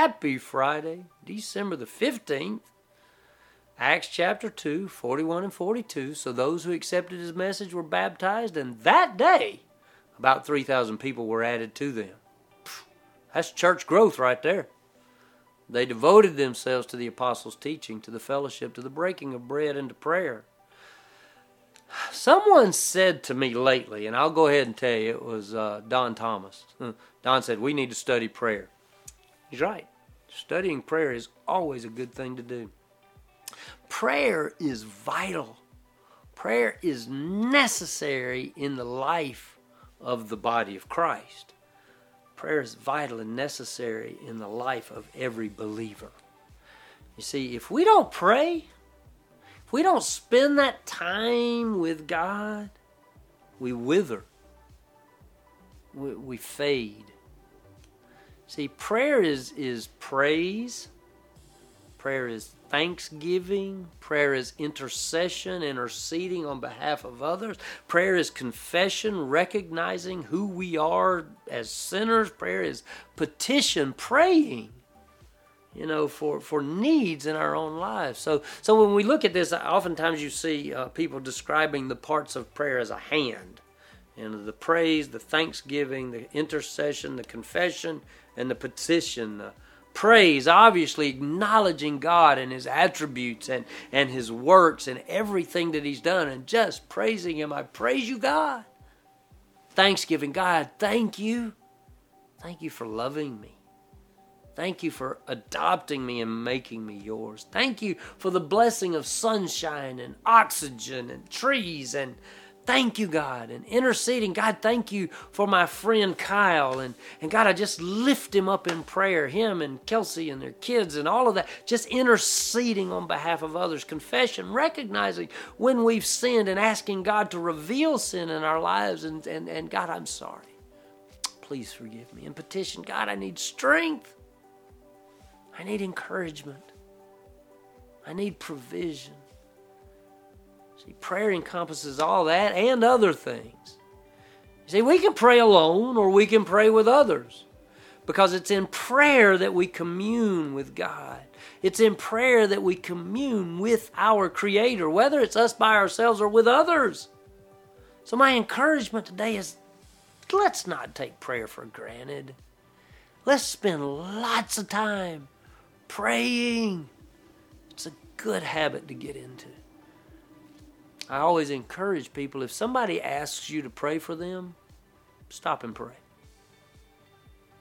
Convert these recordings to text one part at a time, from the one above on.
Happy Friday, December the 15th. Acts chapter 2, 41 and 42. So those who accepted his message were baptized, and that day, about 3,000 people were added to them. That's church growth right there. They devoted themselves to the apostles' teaching, to the fellowship, to the breaking of bread, and to prayer. Someone said to me lately, and I'll go ahead and tell you, it was uh, Don Thomas. Don said, We need to study prayer. He's right. Studying prayer is always a good thing to do. Prayer is vital. Prayer is necessary in the life of the body of Christ. Prayer is vital and necessary in the life of every believer. You see, if we don't pray, if we don't spend that time with God, we wither, we, we fade. See, prayer is, is praise, prayer is thanksgiving. Prayer is intercession, interceding on behalf of others. Prayer is confession, recognizing who we are as sinners. Prayer is petition, praying. You know, for, for needs in our own lives. So, so when we look at this, oftentimes you see uh, people describing the parts of prayer as a hand. And the praise, the thanksgiving, the intercession, the confession, and the petition. The, praise, obviously acknowledging God and His attributes and, and His works and everything that He's done and just praising Him. I praise you, God. Thanksgiving, God, thank you. Thank you for loving me. Thank you for adopting me and making me yours. Thank you for the blessing of sunshine and oxygen and trees and Thank you, God, and interceding. God, thank you for my friend Kyle. And, and God, I just lift him up in prayer, him and Kelsey and their kids and all of that. Just interceding on behalf of others. Confession, recognizing when we've sinned and asking God to reveal sin in our lives. And, and, and God, I'm sorry. Please forgive me. And petition, God, I need strength. I need encouragement. I need provision. Prayer encompasses all that and other things. You see, we can pray alone or we can pray with others because it's in prayer that we commune with God. It's in prayer that we commune with our Creator, whether it's us by ourselves or with others. So, my encouragement today is let's not take prayer for granted. Let's spend lots of time praying. It's a good habit to get into. I always encourage people if somebody asks you to pray for them, stop and pray.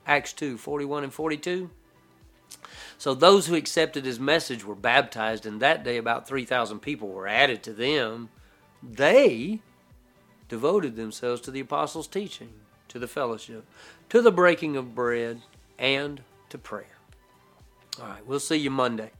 Acts 2 41 and 42. So those who accepted his message were baptized, and that day about 3,000 people were added to them. They devoted themselves to the apostles' teaching, to the fellowship, to the breaking of bread, and to prayer. All right, we'll see you Monday.